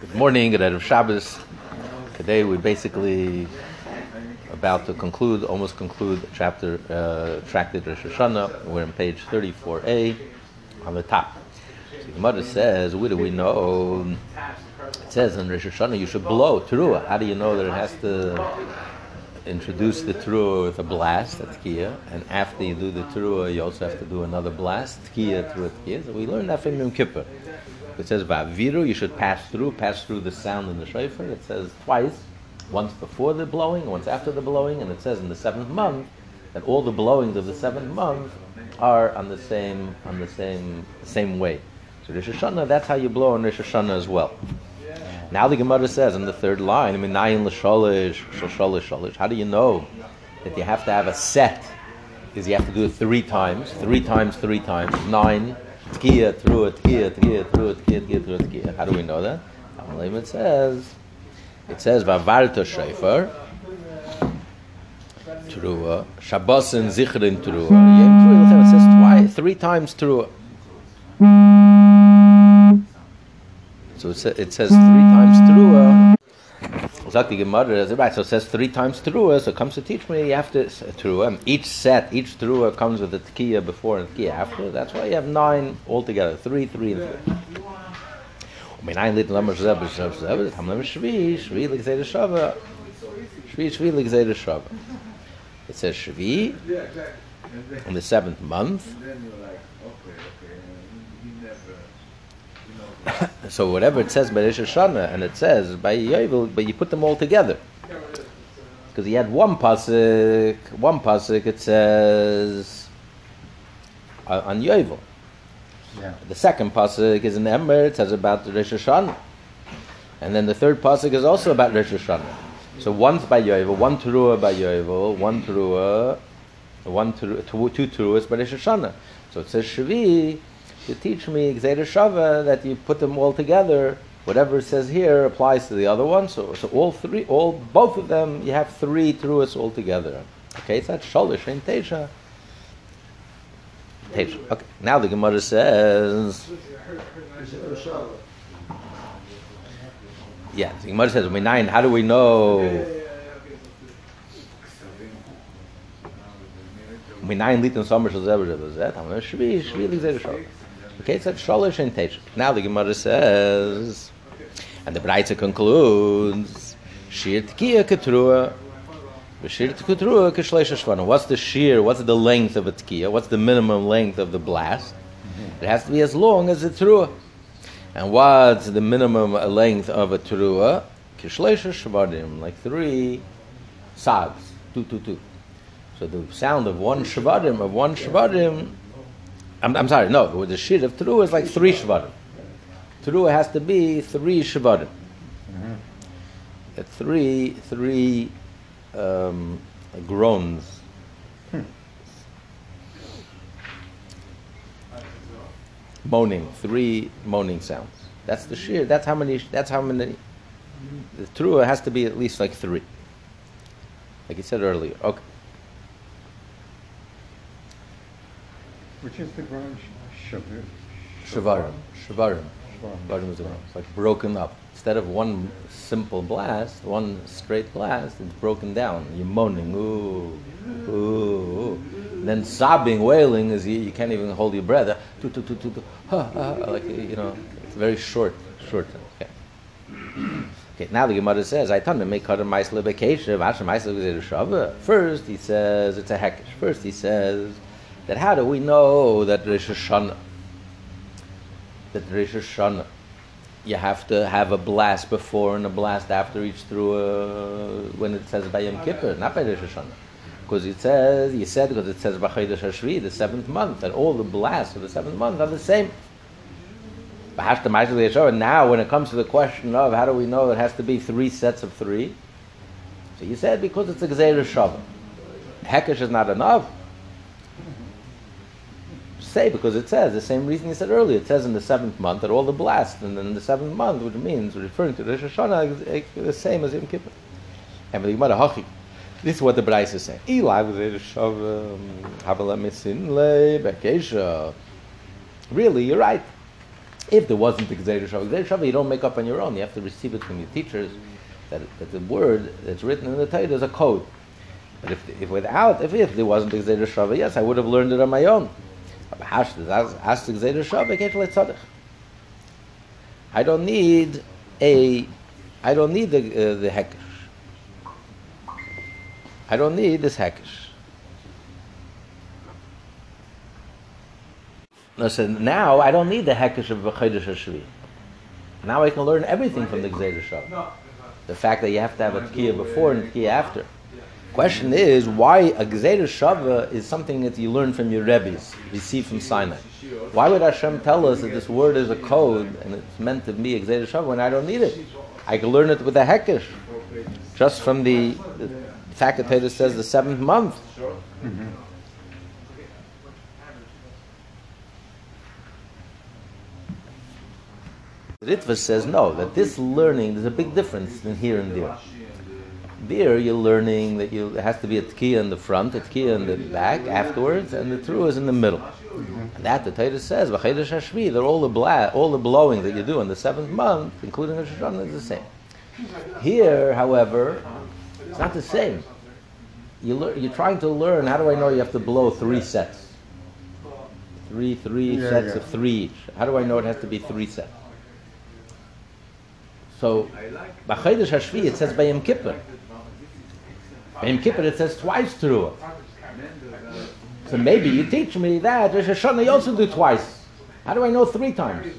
Good morning, good of Shabbos. Today we're basically about to conclude, almost conclude chapter uh, Tractate Rosh Hashanah. We're on page 34a on the top. So the mother says, "Where do we know?" It says in Rosh Hashanah you should blow teruah. How do you know that it has to introduce the teruah with a blast, a tkiya, and after you do the teruah, you also have to do another blast, tkiya through a tkiya. So we learned that from Yom Kippur. It says va'viru, you should pass through, pass through the sound in the shofar. It says twice, once before the blowing, once after the blowing, and it says in the seventh month that all the blowings of the seventh month are on the same on the same same way. So Rosh Hashanah, that's how you blow on Rosh Hashanah as well. Now the Gemara says in the third line, I mean, nayin l'sholish, sholish, sholish. How do you know that you have to have a set? Is you have to do it three times, three times, three times, nine. tkiya tru tkiya tkiya tru tkiya tkiya tru tkiya how do we know that? I don't even says it says va valter schefer tru shabosen zikhren tru hmm. yet tru it says twice three times tru hmm. so it says three times tru Zakti Gemara, right, so it says three times Trua, so it comes to teach me you have to, Trua, each set, each Trua comes with a Tkiya before and Tkiya after, that's why you have nine altogether, three, three, and three. ומנין ליטן למר שזה בשב שזה, זה תמלם שבי, שבי לגזי לשווה. שבי, שבי לגזי לשווה. It says Shvi in the seventh month. so whatever it says by Rosh Hashanah, and it says by Yovel, but you put them all together. Because he had one pasuk, one pasuk it says on Yovel. Yeah. The second pasuk is in Emor. It says about Rosh Hashanah, and then the third pasuk is also about Rosh Hashanah. So one's by Yovel, one teruah by Yovel, one teruah, one teruah, two, two teruahs by Rosh Hashanah. So it says Shvi to teach me Gzeira Shava that you put them all together. Whatever it says here applies to the other one. So, so all three, all both of them, you have three teruahs all together. Okay, so that's Sholish and Tesha. Tesha. Okay, now the Gemara says. Yeah, the Gemara says, "Minayin, how do we know?" Somer shel zever zever zet. I'm going to shvi shvi ligzer shol. Okay, it's at sholish and tesh. Now the Gemara says, and the Braitza concludes, shir tkiya ketrua. B'shir tkutrua k'shleisha shvana. What's the shear? What's the length of a tkiya? What's the minimum length of the blast? It has to be as long as the trua. And what's the minimum length of a trua? Kishleisha shvadim, like three sags, two, two, two. So the sound of one shvadim, of one shvadim, I'm, I'm sorry, no, the shir of trua is like three shvadim. Trua has to be three shvadim. Uh, Three, three um, groans. Moaning, three moaning sounds. That's the shear. That's how many. That's how many. The trua has to be at least like three. Like you said earlier. Okay. Which is the ground sugar? Shavarim. Shavarim. Shavarim is It's like broken up. Instead of one simple blast, one straight blast, it's broken down. You're moaning, ooh, ooh, ooh. And then sobbing, wailing, is you, you can't even hold your breath. Like you know, it's very short, short. Okay. Okay, now the Gemara says, I told him make cut a mice libekesha, vasha mice shava. First he says it's a hekesh. First he says that how do we know that Rosh Hashanah that Rosh Hashanah you have to have a blast before and a blast after each through uh, when it says by Yom Kippur, not by Rosh Hashanah. Because it says, you said, because it says B'chodesh Hashvi, the seventh month, that all the blasts of the seventh month are the same. B'hashta Ma'aseh Yeshua. Now, when it comes to the question of how do we know it has to be three sets of three, so you said because it's a Gzeir Shavah. Hekesh is not enough. Say because it says the same reason you said earlier. It says in the seventh month that all the blasts, and then the seventh month, which means referring to Rosh Hashanah, the same as Yom Kippur. And the Gemara Hachi. This is what the Bryce is saying. Eli was shav bekesha. Really, you're right. If there wasn't the Gzeir Shava you don't make up on your own. You have to receive it from your teachers. That, that the word that's written in the Torah is a code. But if, if without, if, if there wasn't the Gzeir yes, I would have learned it on my own. Ask the Gzeir Shava, get let. I don't need a, I don't need the uh, the hekesh. I don't need this hekesh. No, so now I don't need the hekesh of B'chodesh HaShvi. Now I can learn everything from the Gzeir Shava. The fact that you have to have a tkiya before and a tkiya after. Question is why a Gzeir Shava is something that you learn from your Rebbe's, receive from Sinai. Why would Hashem tell us that this word is a code and it's meant to be a Gzeir Shava when I don't need it? I can learn it with a hekesh. Just from the, the fact that Torah says the seventh month. Mm-hmm. Ritva says no, that this learning, there's a big difference in here and there. There, you're learning that you, it has to be a tkiya in the front, a tkiya in the back afterwards, and the true is in the middle. Mm-hmm. And that the Torah says, "V'chedesh hashvi," they're all the bla- all the blowing that you do in the seventh month, including the Hashanah, is the same. Here, however, it's not the same. You lear- you're trying to learn. How do I know you have to blow three sets? Three, three Yeah, sets yeah. of three each. How do I know it has to be three sets? So, B'chodesh Hashvi, it says by Yom Kippur. Yom Kippur, it says twice through. So maybe you teach me that Rosh Hashanah you also do twice. How do I know three times?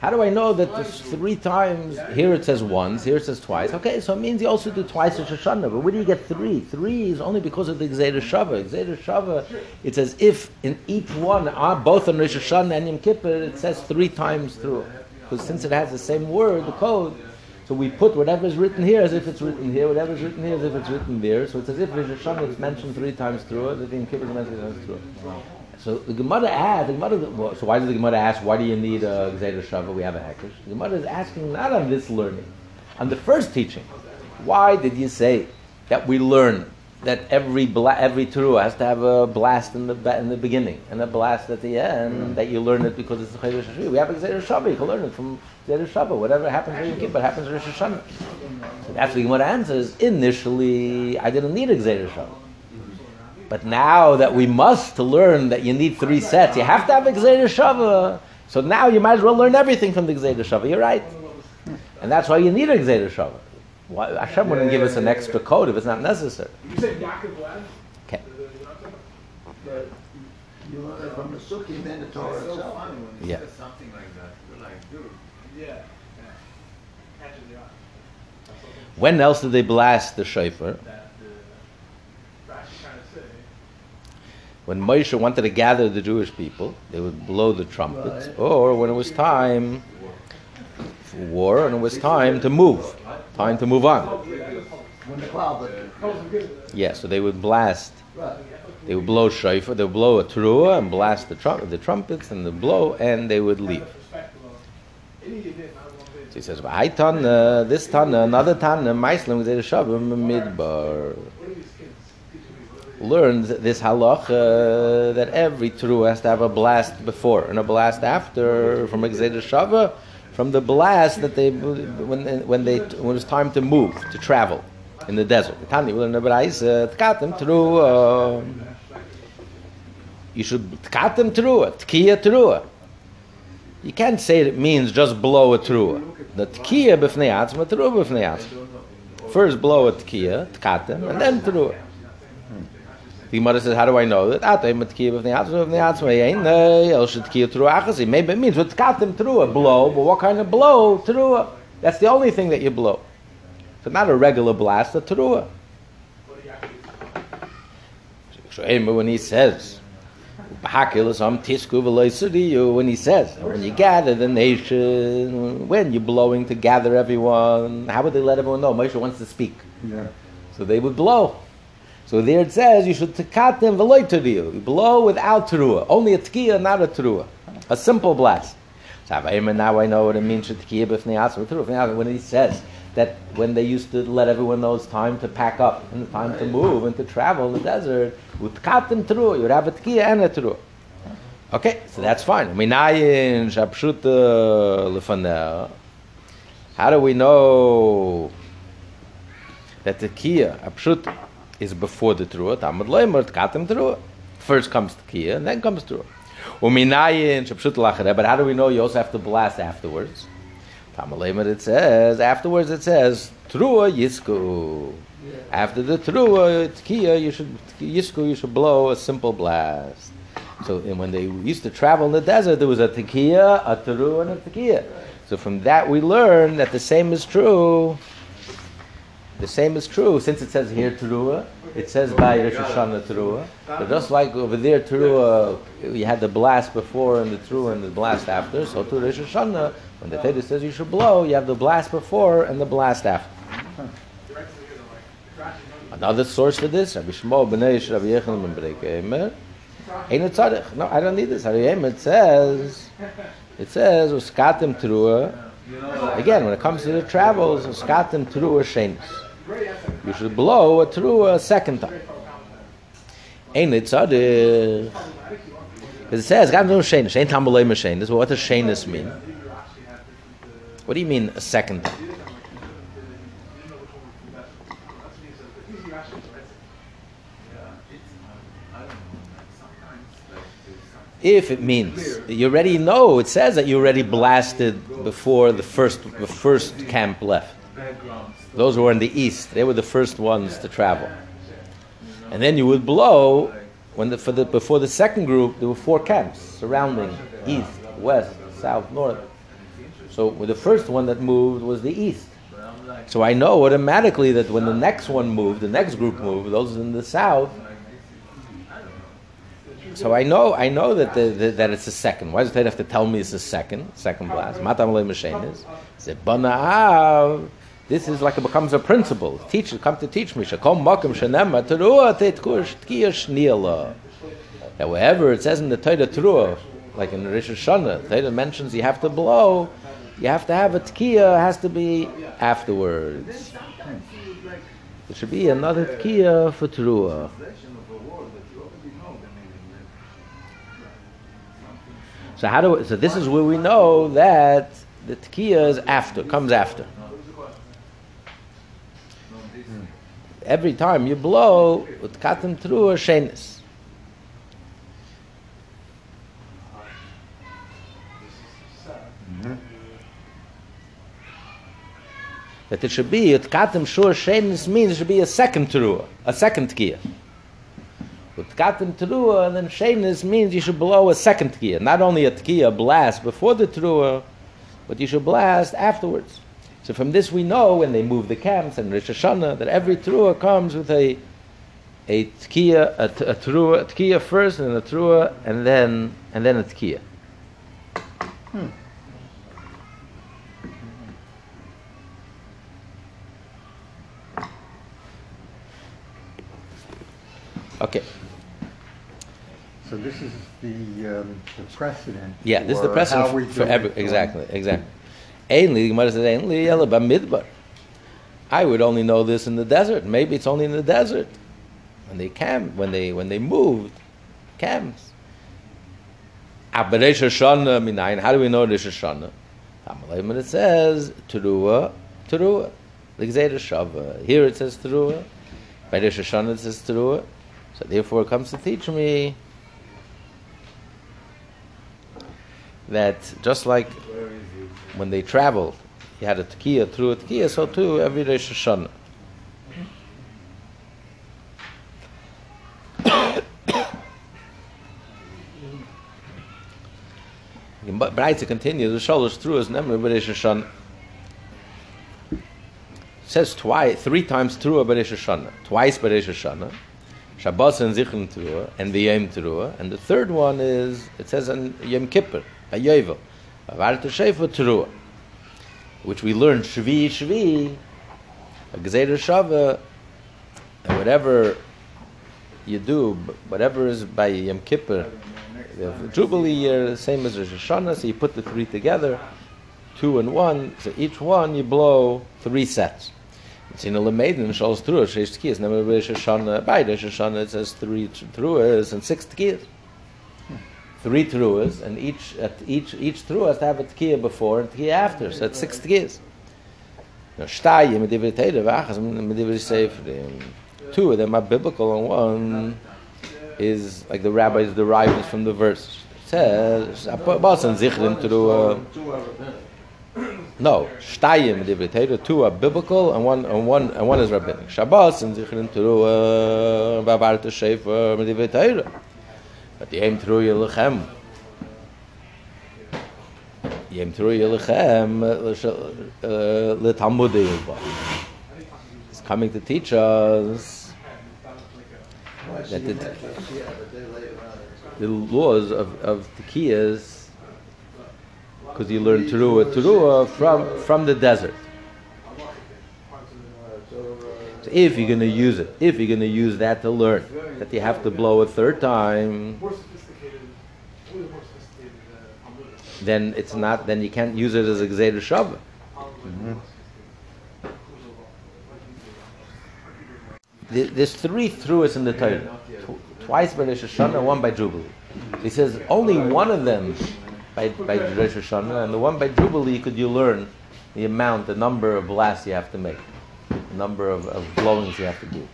How do I know that three times? Here it says once, here it says twice. Okay, so it means you also do twice Rosh Hashanah. But where do you get three? Three is only because of the Gzeir Shava. Gzeir Shava, it's as if in each one, uh, both on Rosh Hashanah and Yom Kippur, it says three times through. Because since it has the same word, the code, so we put whatever is written here as if it's written here, whatever is written here as if it's written there. So it's as if Hashanah is mentioned three times through it, the Yom Kippur is mentioned three times through. So the Gemara asks, the Gemara, so why does the Gemara ask, why do you need a Gzeir Shava? We have a Hekesh. The Gemara is asking not on this learning, on the first teaching. Why did you say that we learn that every bla- every teruah has to have a blast in the ba- in the beginning and a blast at the end? Mm. That you learn it because it's a Chodesh Hashvi. We have a Gzeir Shava. You can learn it from Gzeir Shava. Whatever happens in Yom Kippur happens in Rosh Hashanah. So that's the Gemara answers. Initially, I didn't need a Gzeir Shava. But now that we must to learn that you need three sets, you have to have a Gzeir Shava. So now you might as well learn everything from the Gzeir Shava. You're right. And that's why you need a Gzeir Shava. Why, Hashem wouldn't give us an extra code if it's not necessary. You said Yaakov lad? Okay. But you learn it from the Sukkim and the Torah It's so itself. funny when he Yeah. says something like that. You're like, dude. Yeah. yeah. Catches the eye. When else did they blast the shofar? that the Rashi trying to say. When Moshe wanted to gather the Jewish people, they would blow the trumpets. Or when it was time for war and it was time to move, time to move on. Yeah, so they would blast. They would blow shofar, they would blow a teruah and blast the, trum- the trumpets and the blow, and they would leave. So he says, "I tana, this tana, another tana, Maislim with Shavim midbar." Learns this halacha that every teruah has to have a blast before and a blast after from Exeder Shava, from the blast that they when when they when it was time to move to travel in the desert. Tani ice tkatem through. uh, You should tkatem teruah, tkiya teruah. You can't say it means just blow a through. The tkiya b'fnei atzma, teruah b'fnei. First blow a tkiya, tkatem, and then teruah. The Gemara says, how do I know that? Atay matkiya b'fnei atzma, b'fnei atzma, yein, el should tkiya teruah achasi. Maybe it means what got them through a blow, but what kind of blow? Teruah. That's the only thing that you blow. So not a regular blast, a teruah. When he says, "B'hakil tisku v'loisuriyu," when he says, when you gather the nation, when you're blowing to gather everyone, how would they let everyone know? Moshe wants to speak, Yeah. so they would blow. So there it says you should tekatem v'loituriyu. You blow without teruah, only a tkiya, not a teruah, a simple blast. So now I know what it means to tkiya b'fnei teruah when he says that when they used to let everyone know it's time to pack up and time to move and to travel in the desert, with katim teruah, you would have a tkiya and a teruah. Okay, so that's fine. Minayin shapshuta lefanel. How do we know that the kia apshuta is before the trua? Tamad loimer tkatem trua. First comes the kia, and then comes trua. Uminayin shapshuta lachere. But how do we know you also have to blast afterwards? Tamad loimer it says afterwards it says trua yisku. After the trua tkiya, you should yisku, you should blow a simple blast. So and when they used to travel in the desert, there was a tekiya, a teru, and a tekiya. So from that we learn that the same is true. The same is true since it says here teruah. It says by Rosh Hashanah teruah. But just like over there teruah, you had the blast before and the teruah and the blast after. So to Rosh Hashanah, when the Torah says you should blow, you have the blast before and the blast after. Another source for this, Rabbi Shmuel b'nei Rabbi Yechanan ben Berekeimer. Ain't it tzarich? No, I don't need this. Rabbi Yechanan, It says, it says, uskatim teruah. Again, when it comes to the travels, uskatim teruah shenis. You should blow a teruah a second time. Ain't it tzarich? Because it says, "Gatam shenis." Ain't tamalei shenis. Well, what does shenis mean? What do you mean a second time? If it means you already know, it says that you already blasted before the first the first camp left. Those who were in the east, they were the first ones to travel. And then you would blow when the, for the before the second group there were four camps surrounding east, west, south, north. So the first one that moved was the east. So I know automatically that when the next one moved, the next group moved, those in the south. So I know, I know that the, the, that it's a second. Why does they have to tell me it's the second, second blast? Matam le. Said banaav. This is like it becomes a principle. Teacher, come to teach me. Shakom makom shenema teruah teitkush tkiya shniela. That wherever it says in the Torah teruah, like in Rosh Hashanah, Torah mentions you have to blow. You have to have a tkiya. Has to be afterwards. There should be another tkiya for teruah. So how do we, so this is where we know that the tekiya is after, comes after. Every time you blow, with katim through a shenis. Mm-hmm. That it should be, with katim shur shenis means it should be a second teruah, a second tekiya. With katim teruah, and then shenis means you should blow a second tekiya. Not only a tekiya blast before the teruah, but you should blast afterwards. So from this we know when they move the camps and Rosh Hashanah that every teruah comes with a a tekiya, a, t- a teruah, a tekiya first, and a teruah, and then and then a tekiya. Okay. So this is the, um, the precedent. Yeah, this is the precedent for, for every, exactly, exactly. Gemara says, midbar. I would only know this in the desert. Maybe it's only in the desert. When they camp, when they when they moved, camps. Aber ah, Rosh Hashanah, minayin, how do we know Rosh Hashanah? When it says Teruah, Teruah. The Gzeira Shava. Here it says Teruah. By Rosh Hashanah it says Teruah. So therefore it comes to teach me that just like when they traveled, he had a tekiya through a tekiya, so too every Rosh Hashanah. But Braita continues, the shalosh through is never Rosh Hashanah. Says twice, three times through a Rosh Hashanah, twice Rosh Hashanah. Shabbos and Zichron Teruah, and the Yom Teruah. And the third one is, it says on Yom Kippur, a Yovel, Avar Shefa Teruah, which we learn Shvi Shvi, a Gezer Shava, and whatever you do, whatever is by Yom Kippur, the Jubilee year, the same as Rosh Hashanah, so you put the three together, two and one, so each one you blow three sets. It's in a Lemeden, Shals Truah, Sheish Tkiyas, never Rosh Hashanah, by Rosh Hashanah it says three Truahs and six Tkiyas. Three truas, and each at each each trua has to have a tkiya before and tkiya after. So it's six tkiyas. Now shtayim mit divrei Torah, v'achas mit divrei. Two of them are biblical, and one is like the rabbis derive this from the verse. It says, "Abasan zichrin trua." No, shtayim divrei Torah, two are biblical and one and one and one is rabbinic. Shabbos and zichrin teruah v'avart shefer divrei Torah. But the aim teruah lechem. Yem teruah lechem uh, uh, letalmudei. It's coming to teach us That on. the laws of of tekiyas because you learn teruah teruah from from the desert. So, uh, So if you're going to use it, if you're going to use that to learn, that you have to blow a third time, More sophisticated, way more sophisticated uh, Talmudic. then it's not. Then you can't use it as a gzeder shava. There- There's three throughs in the Torah. Twice by Rosh Hashanah, one by Jubilee. He says only one of them by, by Rosh Hashanah, and the one by Jubilee could you learn the amount, the number of blasts you have to make, number of, of blowings you have to do.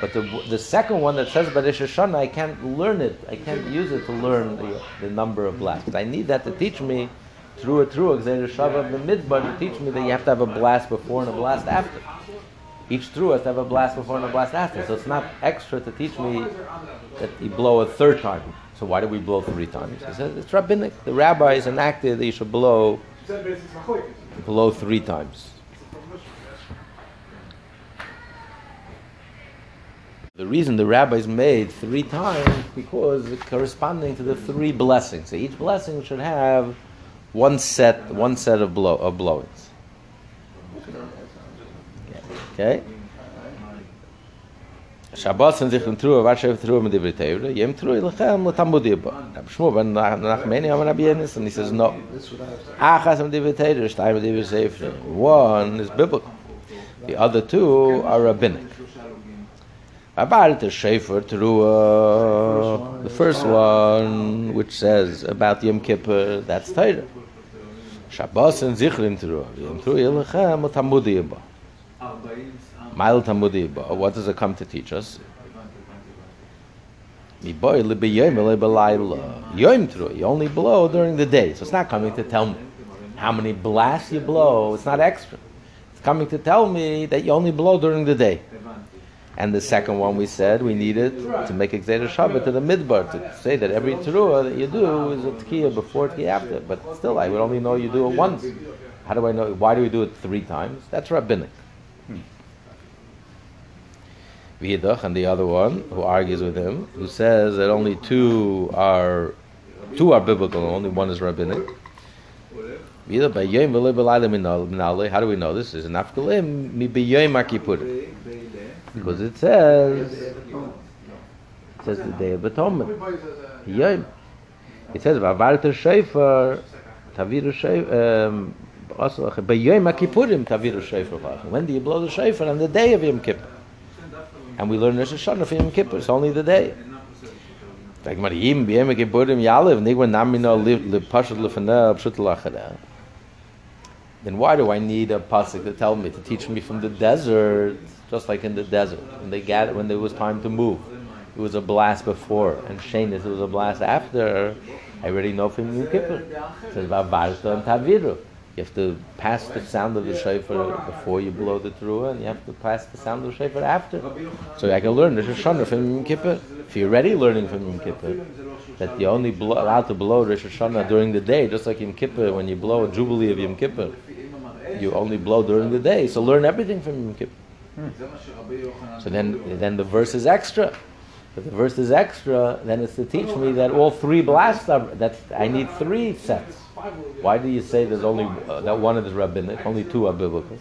But the, the second one that says by Rosh Hashanah, I can't learn it. I can't use it to learn the, the number of blasts. I need that to teach me through a through Gzeder Shava of the Midbar to teach me that you have to have a blast before and a blast after. Each through has to have a blast before and a blast after. So it's not extra to teach me that you blow a third time. So why do we blow three times? He says it's rabbinic. The rabbis enacted that you should blow blow three times. The reason the rabbis made three times because corresponding to the three blessings. So each blessing should have one set, one set of blow of blowings. Okay. Shabbos and Zichron Trua, Varshev Trua mit Divrei Torah, Yem Trua Lechem Letamudi Ba. Rab Shmuel ben Nachmani Amar Rabbi Yenis, and he says no. Achas mit Divrei Torah, Shtayim mit Divrei Sefer. One is biblical. The other two are rabbinic. About the Shefer Trua, uh, the first one, which says about Yom Kippur, that's Torah. Shabbos and Zichron Trua, Yem Trua Lechem Letamudi Ba. Mile Tamudi Ba. What does it come to teach us? Mi boy li b'yom li b'layla. Yom tru, you only blow during the day. So it's not coming to tell me how many blasts you blow. It's not extra. It's coming to tell me that you only blow during the day. And the second one we said we needed to make a Gzeder Shabbat to the midbar to say that every teruah that you do is a tekiah before tekiah after. But still, I would only know you do it once. How do I know? Why do we do it three times? That's rabbinic. Vidach and the other one who argues with him, who says that only two are two are biblical only one is rabbinic. How do we know this? Is an afkalim mi akipurim because it says it says the day of atonement. Yom. It says v'avarta shofar taviru shofar. Um, also, b'yom akipurim taviru shofar. When do you blow the shofar? On the day of Yom Kippur. And we learn Rosh Hashanah for Yom Kippur. It's only the day. Like Mariyim b'yom kippurim yalev nigwa namino li li pashut lefaneh pshut lachareh. Then why do I need a pasuk to tell me to teach me from the desert, just like in the desert when they gathered when there was time to move? It was a blast before, and Shenis it was a blast after. I already know from Yom Kippur. It says and Taviru. You have to pass the sound of the shofar before you blow the teruah, and you have to pass the sound of the shofar after. So I can learn Rosh Hashanah from Yom Kippur. If you're already learning from Yom Kippur, that you're only blow, allowed to blow Rosh Hashanah during the day, just like Yom Kippur, when you blow a jubilee of Yom Kippur, you only blow during the day. So learn everything from Yom Kippur. So then, then the verse is extra. If the verse is extra, then it's to teach me that all three blasts are that I need three sets. Why do you say there's only uh, that one is rabbinic, only two are biblical?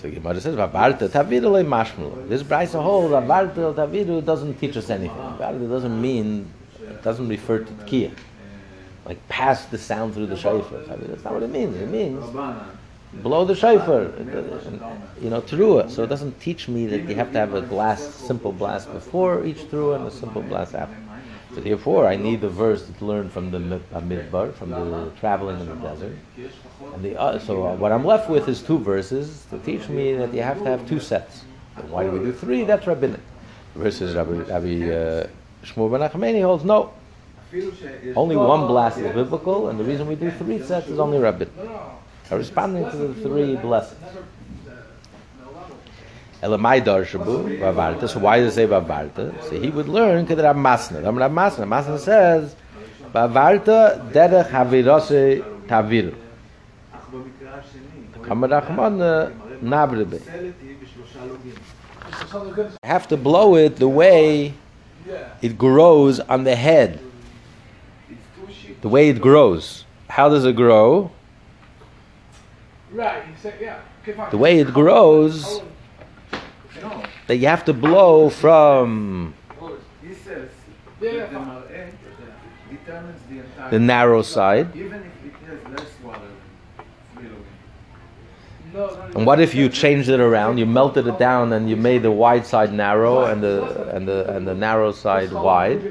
So Gemara says, "Vavarta tavidu le mashmul." This brisa holds "Vavarta tavidu" doesn't teach us anything. Vavarta doesn't mean, it doesn't refer to tkiyah, like pass the sound through the shofar. That's not what it means. It means blow the shofar, you know, teruah. So it doesn't teach me that you have to have a blast, simple blast before each teruah and a simple blast after. So therefore, I need the verse to learn from the uh, midbar, from the traveling in the desert. And the uh, so what I'm left with is two verses to teach me that you have to have two sets. And why do we do three? That's rabbinic. Versus Rabbi, Rabbi uh, Shmuel ben Achmeni holds no. Only one blast is biblical, and the reason we do three sets is only rabbinic. Corresponding to the three blessings. Elamai darshabu vavarta. So why does it say vavarta? So he would learn kedra masna. Ram Rav Masna. Masna says vavarta derech havirose tavir. Kamarachman uh, nabrebe. Have to blow it the way it grows on the head. The way it grows. How does it grow? Right, you said, yeah. Okay. The way it grows, No, that you have to blow from says Yeah, yeah, the fine. mar'eh determines the narrow side. Even if it has less water, below. No, no, And what if you changed it around? You melted it down and you made the wide side narrow and the and the and the narrow side wide,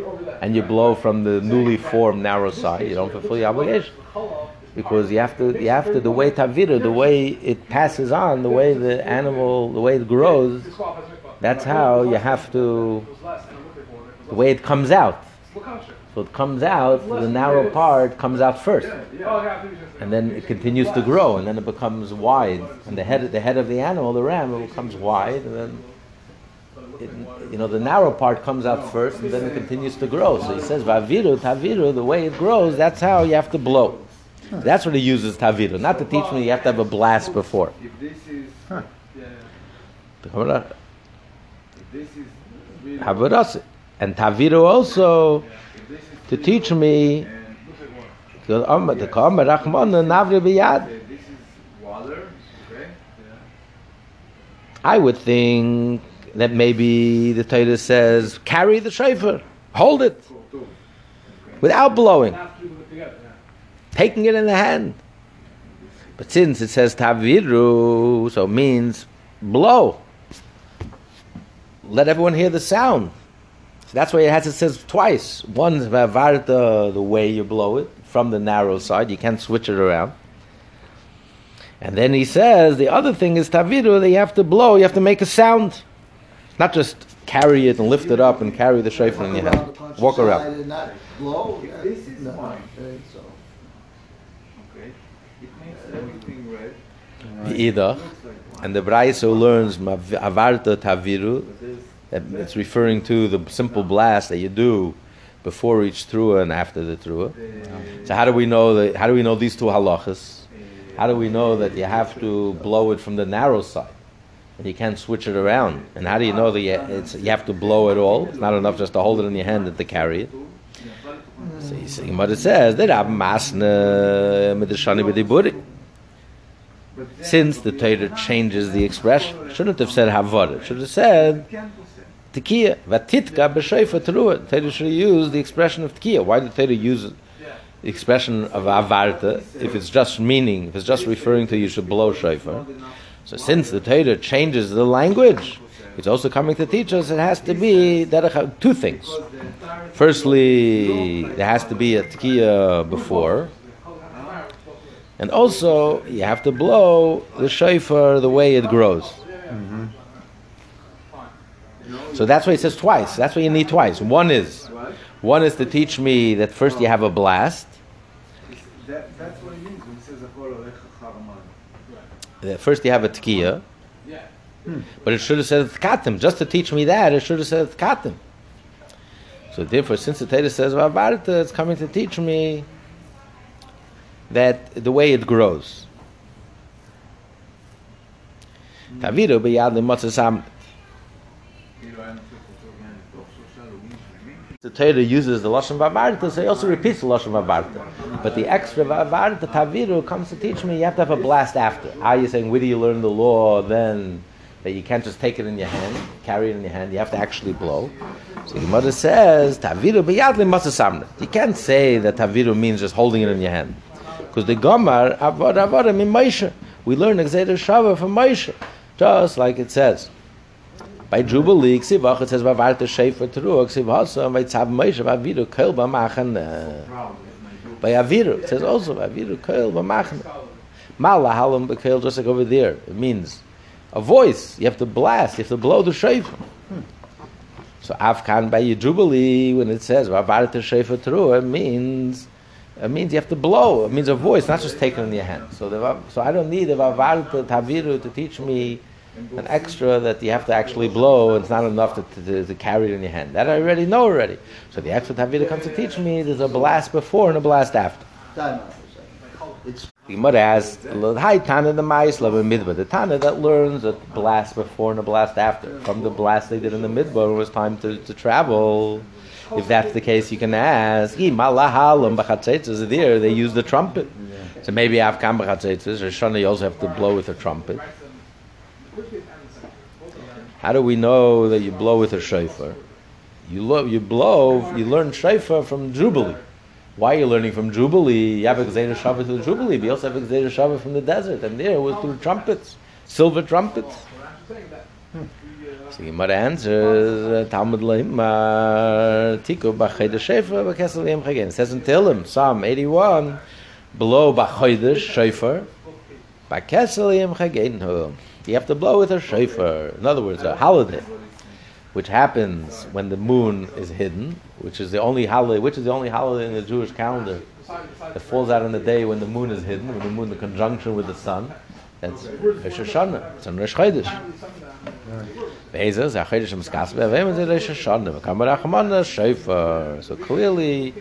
and you blow from the newly formed narrow side. You don't fulfill your obligation because you have to you have to the way tavira, the way it passes on, the way the animal, the way it grows. That's how you have to the way it comes out. So it comes out, the narrow part comes out first. and then it continues to grow, and then it becomes wide. And the head, the head of the animal, the ram, it becomes wide, and then it, you know the narrow part comes out first, and then it continues to grow. So he says, "Vaviru, taviru." The way it grows, that's how you have to blow. That's what he uses taviru, not to teach me you have to have a blast before. If this is, Huh. yeah, if this is really, And taviru also. If this is to teach me. And the Amma- the Kama Rachmana Navri Biyad. uh, this is water, okay? I would think that maybe the Torah says, carry the shofar, hold it, without blowing, taking it in the hand. But since it says taviru, so it means blow. Let everyone hear the sound. So that's why it has it says twice. One's vavarta, the way you blow it from the narrow side. You can't switch it around. And then he says the other thing is taviru that you have to blow. You have to make a sound, not just carry it and lift it up and carry the shofar in your Walk around hand. Walk around. blow. Yeah. this is No, fine. Wine. And the Braiso learns avarta taviru. It's referring to the simple blast that you do before each trua and after the trua. the, So how do we know that? How do we know these two halachas? How do we know that you have to blow it from the narrow side? And you can't switch it around. And how do you know that you, you have to blow it all? It's not enough just to hold it in your hand and to carry it. So you see what it says. Masna. Since the Torah changes the expression, shouldn't have said Havara. Should have said. Tekiya. Vatitka b'sheifa teruah. Torah should used the expression of Tekiya. Why did Torah use the expression of Avarta if it's just meaning, if it's just referring to you should blow shofar? So since the Torah changes the language, it's also coming to teach us it has to be two things. Firstly, there has to be a Tekiya before. And also, you have to blow the shofar the way it grows. So that's why it says twice. That's why you need twice. One is, one is to teach me that first you have a blast. That, that's what it means when it says First you have a tkiya. But it should have said tkatim. Just to teach me that, it should have said tkatim. So therefore, since the Torah says it's coming to teach me that the way it grows. Taviru beyad. The Torah uses the lashon vavarta, so he also repeats the lashon vavarta. But the extra vavarta taviru comes to teach me you have to have a blast after. Ah, Are you saying where do you learn the law then? That you can't just take it in your hand, carry it in your hand. You have to actually blow. So the mother says taviru beyad. You can't say that taviru means just holding it in your hand. Because the Gomar, Avod Avodim in Moshe. We learn Exeder Shava from Moshe. Just like it says. By Jubilee, Ksivach, it says, Vavarte Shefer Teruah, Ksivhasa, and by Tzav Moshe, Vaviru, Koil B'machane. By Aviru, it says also, Vaviru, Koil B'machane. Mala Halam B'Koil, just like over there. It means a voice. You have to blast, you have to blow the shofar. So Afkan by Jubilee, when it says Vavarte Shefer Teruah, means it means you have to blow. It means a voice, not just taken in your hand. So, the, so I don't need a Vavarte Taviru to teach me an extra that you have to actually blow. It's not enough to, to, to carry it in your hand. That I already know already. So the extra Taviru comes to teach me there's a blast before and a blast after. Time out for a second. It's The Gemara asked, "Hi Tana the Mais Lava Midbar." The Tana that learns a blast before and a blast after. From the blast they did in the Midbar, it was time to, to travel. If that's the case, you can ask. "Hi, malahalam b'chatzetzes there. They use the trumpet. So maybe Avkam b'chatzetzes or Shana you also have to blow with a trumpet. How do we know that you blow with a shofar? You lo- you blow. You learn shofar from Jubilee. Why are you learning from Jubilee? You have a Gzeda Shabbat through Jubilee, but you also have a Gzeda Shabbat from the desert, and there it was through trumpets, silver trumpets. So Gemara answers, Talmud Leimar, Tiku B'chayda Shefer, B'kesel Yem Chagen. It says in Tehillim, Psalm 81, below B'chayda Shefer, B'kesel Yem. You have to blow with a shofar. In other words, a holiday, which happens when the moon is hidden, which is the only holiday, which is the only holiday in the Jewish calendar that falls out on the day when the moon is hidden, when the moon in conjunction with the sun. That's Rosh Hashanah. It's on Rosh Chodesh. So clearly,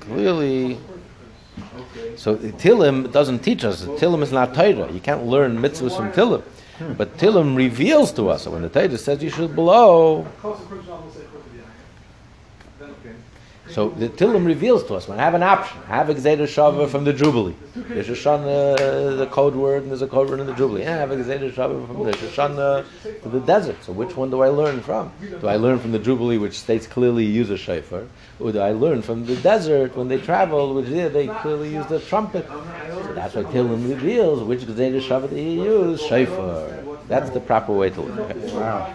clearly, so the Tillim doesn't teach us. Tillim is not Torah. You can't learn mitzvahs from Tillim. But Tillim reveals to us. So when the Torah says you should blow, So the Tillim reveals to us when I have an option. I have a Gzeda Shava from the Jubilee. There's Shoshana, the code word, and there's a code word in the Jubilee. And I have a Gzeda Shava from the Shoshana to the desert. So which one do I learn from? Do I learn from the Jubilee, which states clearly use a shofar? Or do I learn from the desert when they travel, which there they clearly use the trumpet? So that's why Tillim reveals which Gzeda do you use? Shofar. That's the proper way to it. Wow.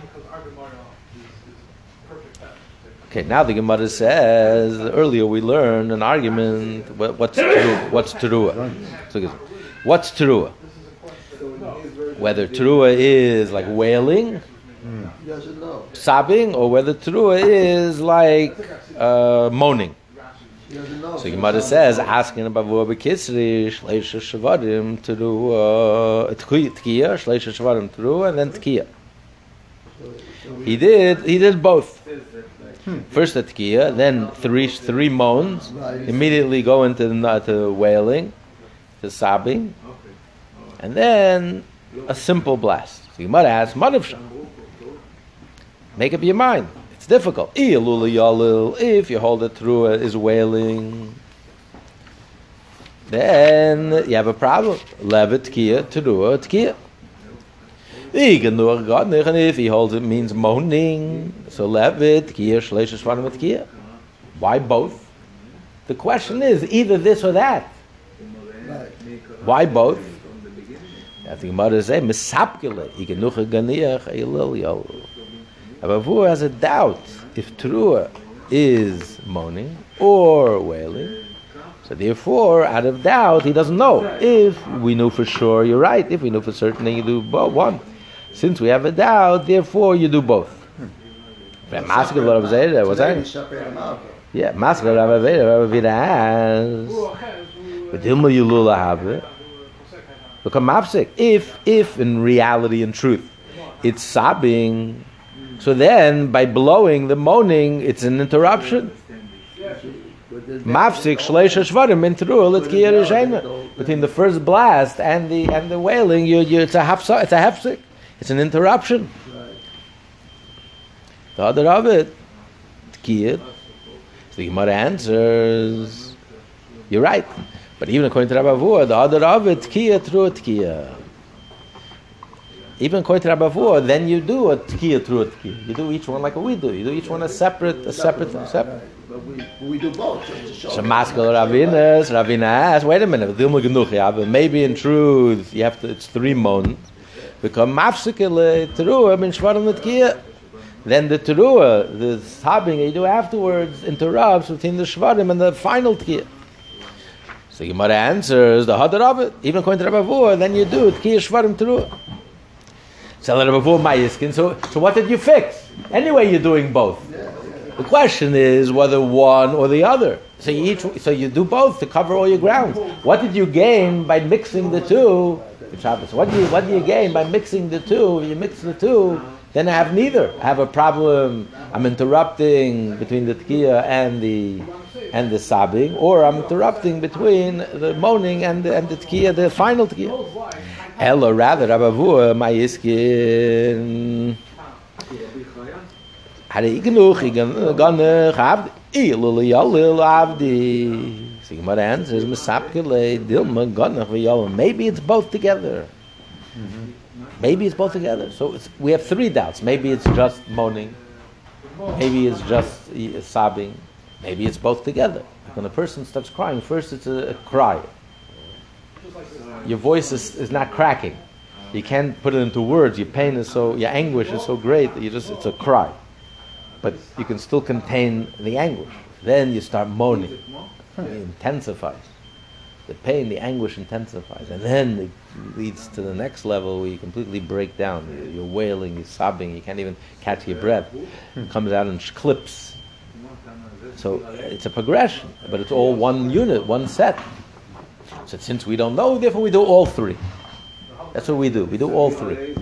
Okay, now the Gemara says earlier we learned an argument. what- What's teruah? What's teruah? So, it goes, what's teruah? Whether teruah is like wailing, doesn't sobbing, or whether teruah is like uh, moaning. He doesn't know. So Gemara says asking about vua bekisri shleisha shavarim teruah tkiya shleisha shavarim teruah and then tkiya. He did. He did both. First the tkiya, then three three moans. Immediately go into the, uh, to wailing, to sobbing, and then a simple blast. So you might ask, Madhavsha. Make up your mind. It's difficult. If you hold it through it is wailing, then you have a problem. Levet tkiya teruah tkiya. Iganur gadnich, and if he holds it means moaning, so levet tkiya shleisha shvarim tkiya. Why both? The question is either this or that. Why both? I think Gemara say misapkele igenuche ganiach eilil yol. Abavur has a doubt if trua is moaning or wailing. So therefore, out of doubt, he doesn't know. If we know for sure, you're right. If we know for certain, then you do both one. Since we have a doubt, therefore you do both. Masker Rav Zera, them out. Yeah, Masker Rav Zera, Rav Vida asks. But Dilma Yulula have. Become mafsik. If, if in reality and truth, it's sobbing, so then by blowing the moaning, it's an interruption. Mafsik shleisha shvarim in teruah letkiya rishayna. Between the first blast and the and the wailing, you, you it's a half it's a hefsik. It's an interruption. The other of it, tkiyah. So the Gemara answers, you're right. But even according to Rabbi Avua, the other of it, tkiyah through a tkiyah. Even according to Rabbi Avua, then you do a tkiyah through a tkiyah. You do each one like we do. You do each one a separate, a separate, a separate. But we, but we do both. So it's a show. So Maskal Ravinas, Ravina asks, wait a minute, Dilma Genuch, yeah, but maybe in truth you have to, it's three moans. Become mafsikele teruah min shvarim l'tkiya. Then the teruah, the sobbing you do afterwards, interrupts between the shvarim and the final tkiya. So Gemara answers the hadar of it. Even according to Rabbi Vur, then you do tkiya shvarim teruah. So Rabbi Vur mayiskin. So so what did you fix? Anyway, you're doing both. The question is whether one or the other. So you each, so you do both to cover all your grounds. What did you gain by mixing the two? Shabbos. What do you what do you gain by mixing the two? If you mix the two, then I have neither. I have a problem. I'm interrupting between the tkiya and the and the sobbing, or I'm interrupting between the moaning and the, and the tkiya, the final tkiya. Ella rather, Rabavua, my iskin. Had ik genoeg, ik gan gehad, ilul yalil abdi. See, my answer is mesapkele dilma ganach v'yalim. Maybe it's both together. Maybe it's both together. So we have three doubts. Maybe it's just moaning. Maybe it's just sobbing. Maybe it's both together. When a person starts crying, first it's a, a cry. Your voice is, is not cracking. You can't put it into words. Your pain is so, your anguish is so great that you just, it's a cry. But you can still contain the anguish. Then you start moaning. It intensifies. The pain, the anguish intensifies. And then it leads to the next level where you completely break down. You're, wailing, you're sobbing, you can't even catch your breath. It comes out in clips. So it's a progression, but it's all one unit, one set. So since we don't know, therefore we do all three. That's what we do. We do all three.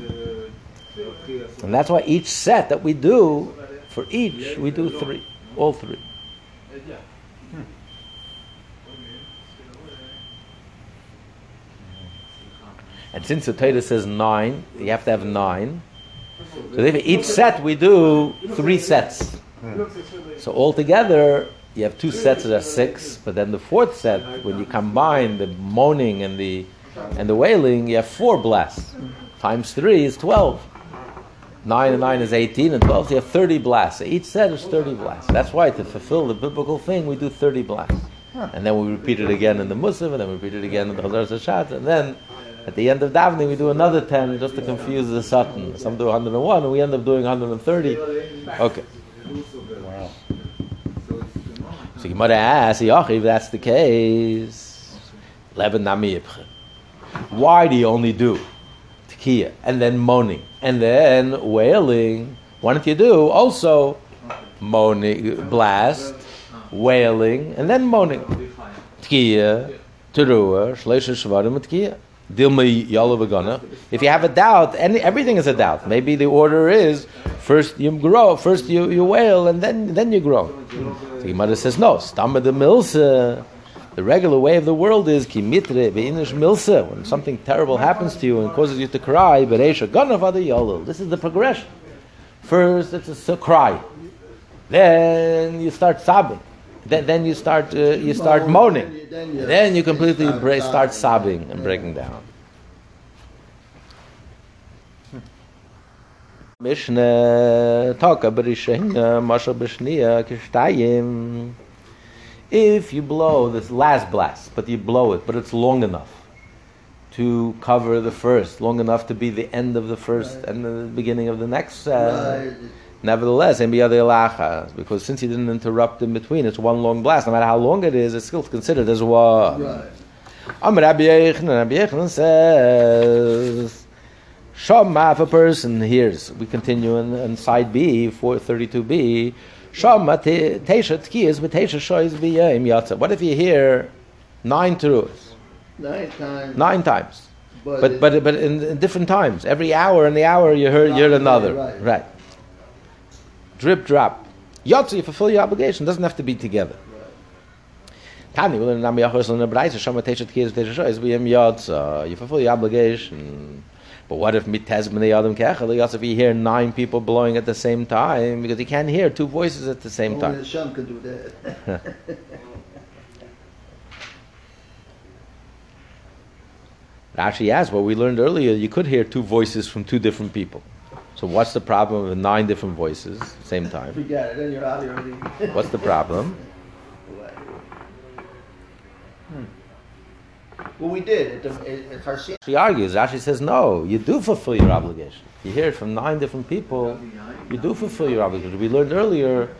And that's why each set that we do, for each, we do three. All three. And since the Torah says nine, you have to have nine. So each set we do three sets. So altogether, you have two sets that are six, but then the fourth set, when you combine the moaning and the and the wailing, you have four blasts. Times three is twelve. Nine and nine is eighteen, and twelve, so you have thirty blasts. So each set is thirty blasts. That's why to fulfill the biblical thing, we do thirty blasts. And then we repeat it again in the Muslim, and then we repeat it again in the Chazaras HaShatz, and then at the end of davening, we do another 10 just to confuse the Satan. Some do 101, and we end up doing 130. Okay. Wow. So you might ask, if that's the case. Why do you only do tekiah and then moaning and then wailing? Why don't you do also moaning, blast, wailing, and then moaning? Tekiah, teruah, shleisha shvarim, tekiah. Dilma Yalavagana. If you have a doubt, any, everything is a doubt. Maybe the order is first you grow, first you, you wail, and then then you grow. So mother says no. Stamba the milsa. The regular way of the world is kimitre beinish milsa. When something terrible happens to you and causes you to cry, bereisha ganavada yalil. This is the progression. First, it's a cry. Then you start sobbing. Then, then you start uh, you start moaning. Then you- Then you completely start break, start sobbing. and breaking down. Mishnah talk about mashal kishtayim. If you blow this last blast, but you blow it, but it's long enough to cover the first, long enough to be the end of the first and the beginning of the next. Uh, Right. Nevertheless, and the other because since you didn't interrupt in between, it's one long blast. No matter how long it is, it's still considered as one. Right. Am Rabbi Yochanan says, Shama, if a person hears, we continue in, in side B, 432b, Shama te- teisha tkiyas, but teisha shoys b'yayim yatsa. What if you hear nine teruas, Nine times. nine times? But, But but but in, in different times. Every hour in the hour you heard you heard another. right. Right. Drip drop. Yatsa, you fulfill your obligation. Doesn't have to be together. Tani, will in Nami Yachos in the Braisa, Shama Tesha Tkiyas Tesha Shoyes, B'yem Yatsa. You fulfill your obligation. But what if mitez b'nei adam kechel? Yatsa, if you hear nine people blowing at the same time, because you can't hear two voices at the same Only time. the Shem can do that. Rashi asks, well, we learned earlier, you could hear two voices from two different people. So what's the problem with nine different voices same time? Forget it, then you're out already. What's the problem? Hmm. Well, we did. At the, at, at She argues. Rashi says, no, you do fulfill your obligation. You hear it from nine different people. You do fulfill your obligation. We learned earlier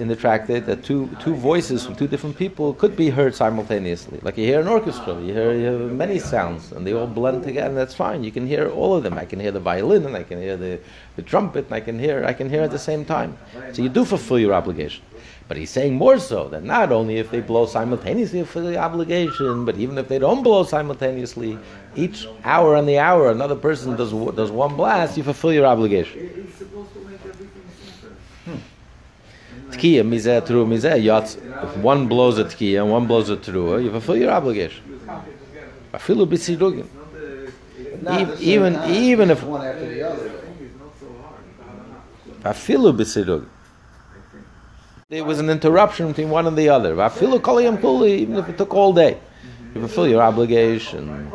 in the tractate that two, two voices from two different people could be heard simultaneously. Like you hear an orchestra, you hear, you hear many sounds, and they all blend together, and that's fine. You can hear all of them. I can hear the violin, and I can hear the, the trumpet, and I can hear I can hear at the same time. So you do fulfill your obligation. But he's saying more so that not only if they blow simultaneously for the obligation, but even if they don't blow simultaneously, each hour on the hour another person does does one blast, you fulfill your obligation. It's supposed to make everything simpler. Tkiya mizeh tru mizeh yatz. If one blows a tkiya and one blows a trua, you fulfill your obligation. Afilu b'tzidugim. Not the, But not at Even even if one after the other. it's not so hard. afilu b'tzidugim. There was an interruption between one and the other. Afilu kol yom kuli, even if it took all day, you fulfill your obligation.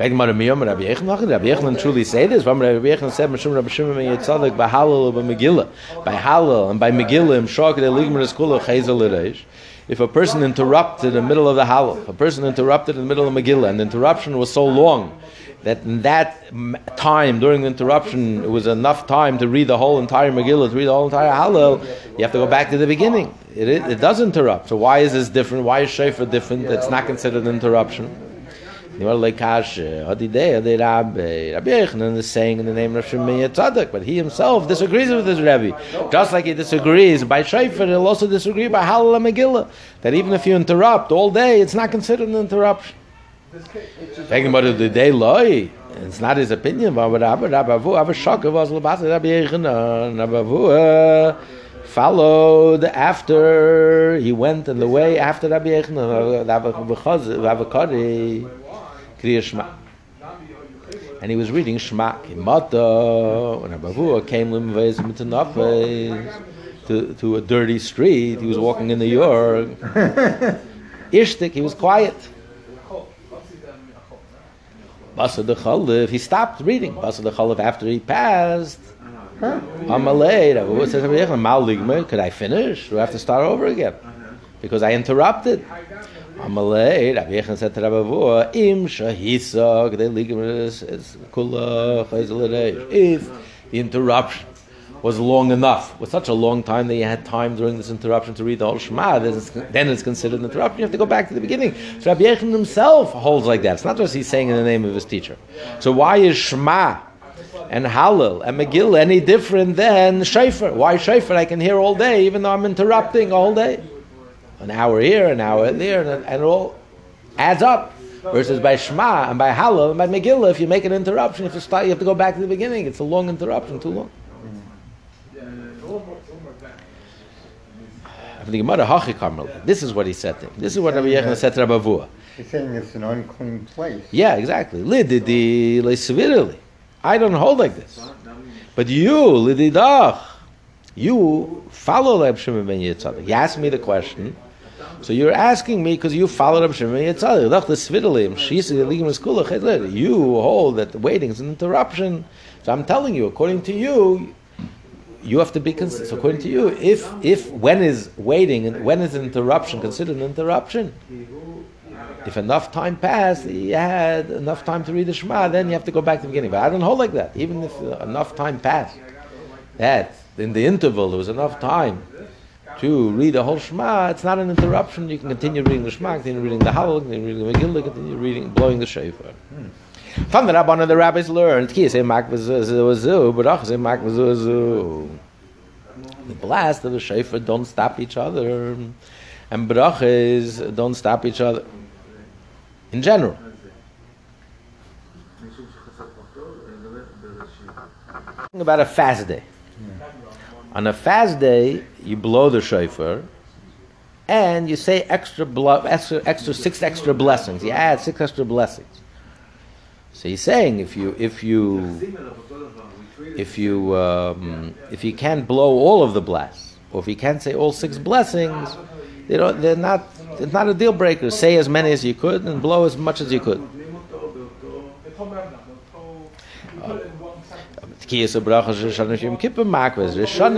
Rabbi Yechon truly say this, Rabbi Yechon said, Mishum Rabbi Shimon ben Yehotzadak, by Hallel or by Megillah, by Hallel and by Megillah, im the Ligmer Eskula, Chazel Ereish, if a person interrupted in the middle of the Halal, a person interrupted in the middle of Megillah, and the interruption was so long, that in that time, during the interruption, it was enough time to read the whole entire Megillah, to read the whole entire Halal, you have to go back to the beginning. It, it, it does interrupt. So why is this different? Why is Shofar different? It's not considered an interruption. You are like Kasha, Hadideh, the Rabbi. Rabbi Yochanan is saying in the name of Shimon Tzaddik, but he himself disagrees with his Rebbe. Just like he disagrees by Shofar, he'll also disagree by Halal Megillah. That even if you interrupt all day, it's not considered an interruption. Talking about the day loy, it's not his opinion, but Rabbi Rabbi Avu, Rabbi Shaka was Labasa Rabbi Yochanan, Rabbi Avu, uh, followed after, he went in the way after Rabbi Yochanan, Rabbi Bechaz- Rabbi Kriya Shema. And he was reading Shema. Kimata, when Rabbi Avu came to to a dirty street, he was walking in New York. Ishtik, he was quiet. Basa de Chalif, he stopped reading. Basa de Chalif after he passed. Amalei, Rabbi Avu says, Rabbi Yochanan, Mal could I finish? Do I have to start over again? Because I interrupted. Amalei, Rabbi Yochanan said to Rabbi Im shahisa, k'dei ligmer is is kula chayzel. If the interruption was long enough, was such a long time that you had time during this interruption to read the whole Shema, then it's, then it's considered an interruption. You have to go back to the beginning. So Rabbi Yochanan himself holds like that. It's not just he's saying in the name of his teacher. So why is Shema and Hallel and Megillah any different than Shofar? Why Shofar? I can hear all day, even though I'm interrupting all day. An hour here, an hour there, and, and it all adds up. Versus by Shema and by Hallel and by Megillah, if you make an interruption, if you start, you have to go back to the beginning. It's a long interruption, too long. The Gemara, Hachi Karmel. This is what he said to him. This is what Rabbi Yochanan said to Rabbi Avua. He's saying it's an unclean place. Yeah, exactly. I don't hold like this. But you, lididach, you follow Reb Shimon ben Yitzhak. He asked me the question. So you're asking me because you follow Reb Shimon chedler. You hold that waiting is an interruption. So I'm telling you, according to you, you have to be consistent. So according to you, if if when is waiting and when is an interruption considered an interruption? If enough time passed, you had enough time to read the Shema, then you have to go back to the beginning. But I don't hold like that. Even if enough time passed, that in the interval there was enough time to read the whole Shema, it's not an interruption. You can continue reading the Shema, continue reading the Hallel, continue reading the Megillah, continue reading, blowing the Shofar. Hmm. From the Rabbanah, the rabbis learned, v'zu. Oh, the blast of the shofar don't stop each other, and brachas don't stop each other. In general, about a fast day. On a fast day, you blow the shofar, and you say extra, blo- extra, extra six extra blessings. You add six extra blessings. So he's saying if you if you if you um, if you can't blow all of the blasts, or if you can't say all six blessings, they don't, they're not it's not a deal breaker. Say as many as you could and blow as much as you could.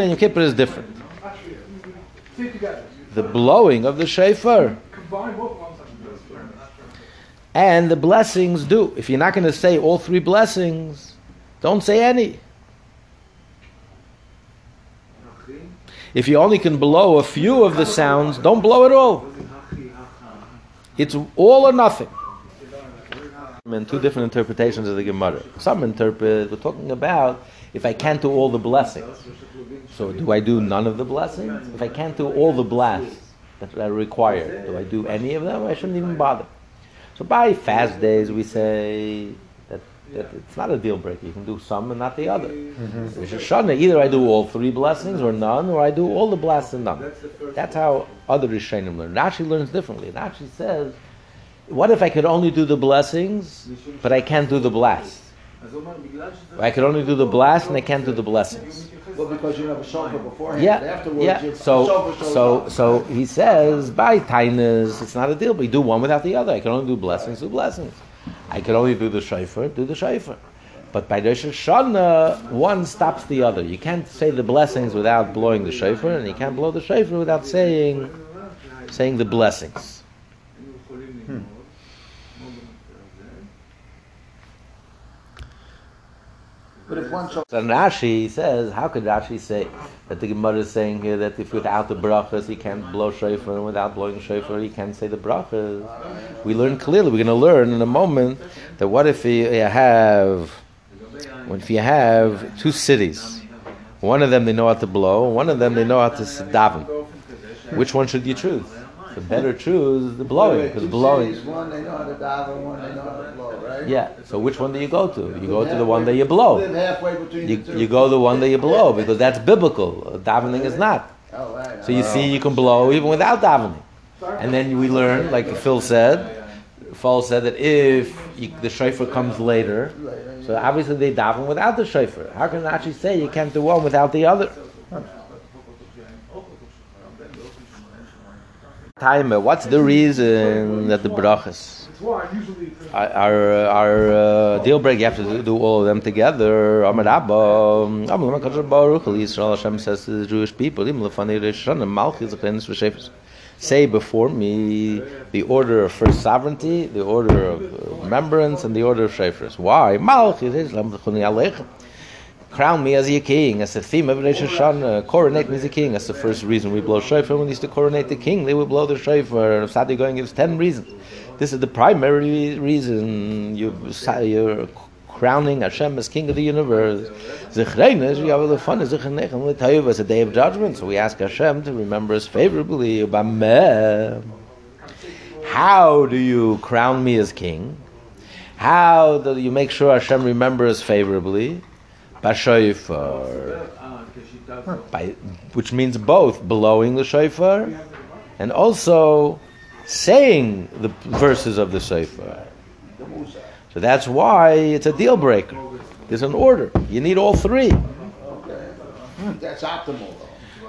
Yom Kippur is different. The blowing of the shofar. And the blessings do. If you're not going to say all three blessings, don't say any. If you only can blow a few of the sounds, don't blow at all. It's all or nothing. I mean, two different interpretations of the Gemara. Some interpret, we're talking about if I can't do all the blessings. So do I do none of the blessings? If I can't do all the blasts that are required, do I do any of them? I shouldn't even bother. So by fast days we say that, that it's not a deal breaker. You can do some and not the other. Mm-hmm. Hashanah, either I do all three blessings or none, or I do all the blasts and none. That's the first That's how other Rishonim learn. Rashi learns differently. Rashi says, what if I could only do the blessings, but I can't do the blast? I could only do the blast and I can't do the blessings. Well, because you have a shofar beforehand. Yeah, afterwards, yeah. So, so, so he says by tainas, it's not a deal. But you do one without the other. I can only do blessings, do blessings. I can only do the shofar, do the shofar. But by Rosh Hashanah, one stops the other. You can't say the blessings without blowing the shofar, and you can't blow the shofar without saying saying the blessings. But if one shows. So Rashi says, how could Rashi say that the Gemara is saying here that if without the brachas he can't blow shofar, and without blowing shofar he can't say the brachas? We learn clearly, we're going to learn in a moment, that what if you have, if you have two cities, one of them they know how to blow, one of them they know how to daven. Which one should you choose? The better choose is the blowing, because blowing. One they know how to daven, one they know how to blow, right? Yeah. So which one do you go to? You go to the one that you blow. You, you go the one that you blow because that's biblical. Davening is not. Oh. So you see, you can blow even without davening. And then we learn, like Phil said, Phil said that if you, the shofar comes later, so obviously they daven without the shofar. How can I actually say you can't do one without the other? Timer, what's the reason that the brachas are, are, uh, deal break? You have to do, all of them together. Amar Abba, Amar Lama Kadosh Baruch Hu, Yisrael Hashem says to the Jewish people, Im lefani Rosh Hashanah, Malchus Zechenis V'Shefes. Say before me the order of first sovereignty, the order of remembrance, and the order of shofars. Why? Malchus Islam Chuni Aleichem. Crown me as your king, as the theme of Rosh Hashanah. Coronate me as a king. That's the first reason we blow shofar. When they used to coronate the king, they would blow the shofar. Saadia Gaon gives ten reasons. This is the primary reason you, you're crowning Hashem as king of the universe. You fun. Zichnechem l'tayv as a day of judgment. So we ask Hashem to remember us favorably. How do you crown me as king? How do you make sure Hashem remembers favorably? bashofar, which means both blowing the shofar and also saying the verses of the shofar. So that's why it's a deal breaker. There's an order. You need all three. That's optimal.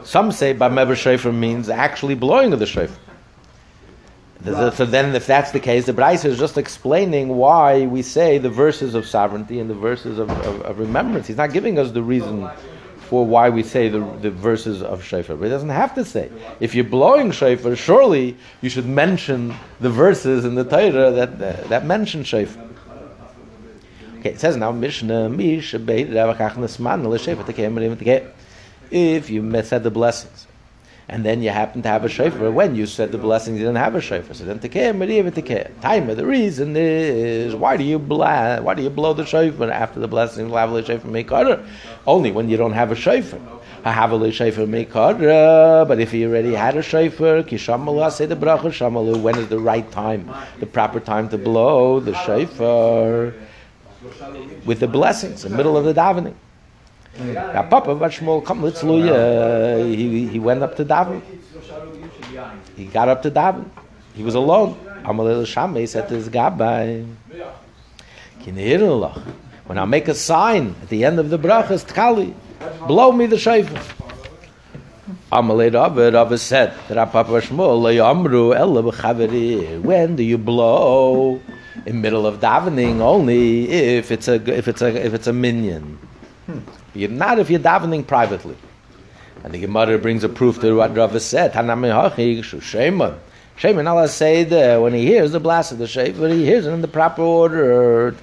Some say Bameber Shofar means actually blowing of the Shofar. The- So then, if that's the case, the Braisa is just explaining why we say the verses of sovereignty and the verses of, of, of remembrance. He's not giving us the reason for why we say the, the verses of shofar. But he doesn't have to say. If you're blowing shofar, surely you should mention the verses in the Torah that, that, that mention shofar. Okay, it says now Mishnah Mish If you said the blessings, and then you happen to have a shofar, when you said the blessings, you didn't have a shofar. So then tekeh Maria tekeh. Time the reason is why do you bla- why do you blow the shofar after the blessings? Lavle shofar mekara. Only when you don't have a shofar. Hahavale shofar mekara. But if you already had a shofar, kishamalu say the bracha shamalu. When is the right time, the proper time to blow the shofar? with the blessings in the middle of the davening. Now, Papa Vashmol come let's he he went up to daven. He got up to daven. He was alone. Amalel Shammai said to his gabbai, "Kinirulach, when I make a sign at the end of the brachas, tkali, blow me the shofar." Amalei Rabbi, Rabbi said that Papa Shmuel Ella b'chaveri. When do you blow? In middle of davening only if it's a if it's a if it's a minion. You're not if you're davening privately. And the Gemara brings a proof to what Rava said. Shema. Shemin Allah say that when he hears the blast of the shofar, he hears it in the proper order. I'll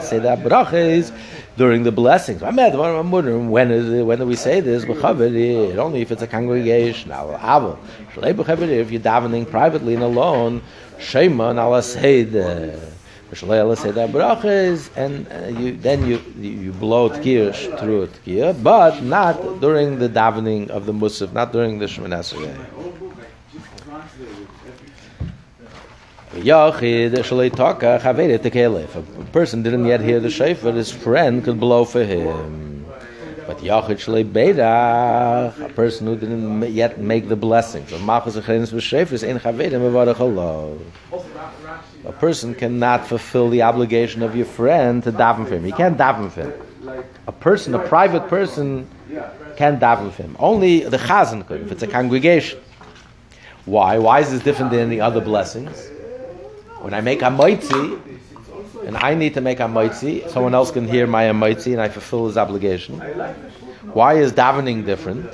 say that bracha is during the blessings. I'm when is it, when do we say this? Only if it's a congregation. If you're davening privately and alone, Shemin Allah say that. Shalei Allah say that bracha is, and uh, you then you you blow tkiya through tkiya, but not during the davening of the musaf, not during the Shemoneh Esrei. Yachid shalei taka chaveret tekele. If a person didn't yet hear the shofar, his friend could blow for him. But yachid shalei beidach, a person who didn't yet make the blessings A person cannot fulfill the obligation of your friend to daven for him. He can't daven for him. A person, a private person, can daven for him. Only the chazan could, if it's a congregation. Why? Why is this different than any other blessings? When I make a moitzi, and I need to make a moitzi, someone else can hear my moitzi and I fulfill his obligation. Why is davening different?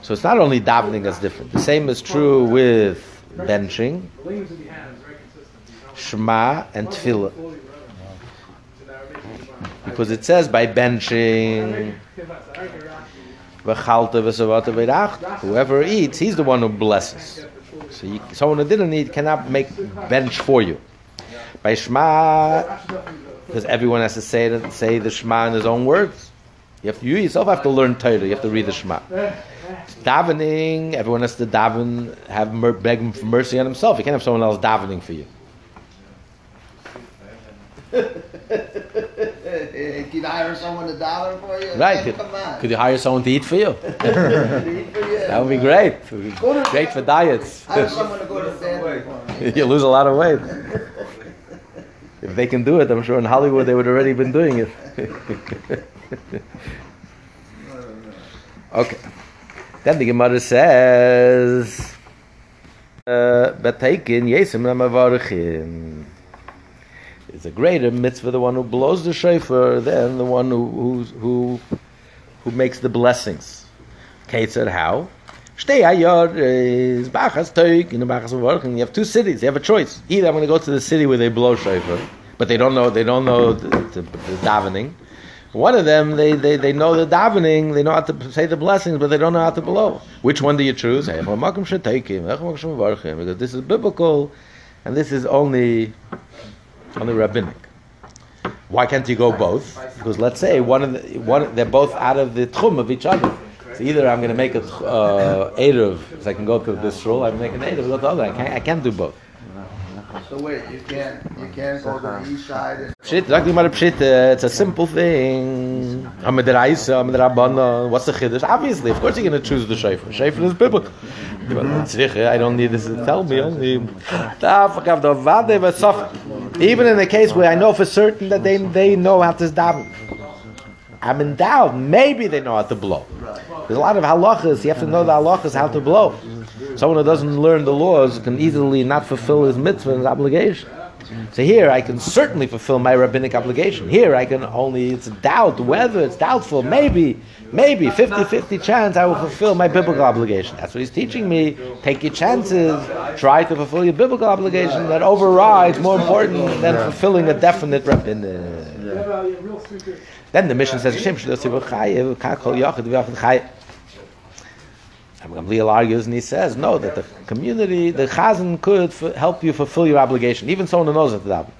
So it's not only davening that's different. The same is true with benching, Blames in the hands, very consistent. Shema, and tefillah. Because it says by benching, whoever eats, he's the one who blesses. So you, someone who didn't eat cannot make bench for you. By Shema, because everyone has to say it, say the Shema in his own words. You have you yourself have to learn Torah. You have to read the Shema. Davening, everyone has to daven, have mer- beg for mercy on himself. You can't have someone else davening for you. Can you hire someone to dollar for you? Right? Man, Could, Come on. could you hire someone to eat for you? Eat for you. That would be great. Would be great for diets. Hire someone to go to bed you. lose a lot of weight. If they can do it, I'm sure in Hollywood they would already been doing it. okay. Then the Gemara says, uh, "Betaikin yesim lamavarchim." It's a greater mitzvah the one who blows the shofar than the one who who's, who who makes the blessings. Kate said, "How?" Ayar is bachas toik in the bachas mavarchim. You have two cities. You have a choice. Either I'm going to go to the city where they blow shofar, but they don't know they don't know the, the, the davening. One of them, they, they, they know the davening, they know how to say the blessings, but they don't know how to blow. Which one do you choose? Because this is biblical, and this is only only rabbinic. Why can't you go both? Because let's say one of the, one they're both out of the tchum of each other. So either I'm going to make a uh, eruv, so I can go to this rule. I make an eruv, go to the other. I can't, I can't do both. So wait, you can't, you can't go to the east side and Pshit, dir mal Pshit, it's a simple thing. I'm Reise, am der Rabbana, what's the chiddush? Obviously, of course you're going to choose the shofar. Shofar is biblical. I don't need this to tell me, only... Even in the case where I know for certain that they, they know how to daven. I'm in doubt, maybe they know how to blow. There's a lot of halachas, you have to know the halachas how to blow. Someone who doesn't learn the laws can easily not fulfill his mitzvah and his obligation. So here I can certainly fulfill my rabbinic obligation. Here I can only, it's doubt whether, it's doubtful, maybe, maybe, 50-50 chance I will fulfill my biblical obligation. That's what he's teaching me. Take your chances, try to fulfill your biblical obligation that overrides more important than fulfilling a definite rabbinic. Then the mission says, Shem Gamliel argues and he says, no, that the community, the chazan could f- help you fulfill your obligation, even someone who knows daven.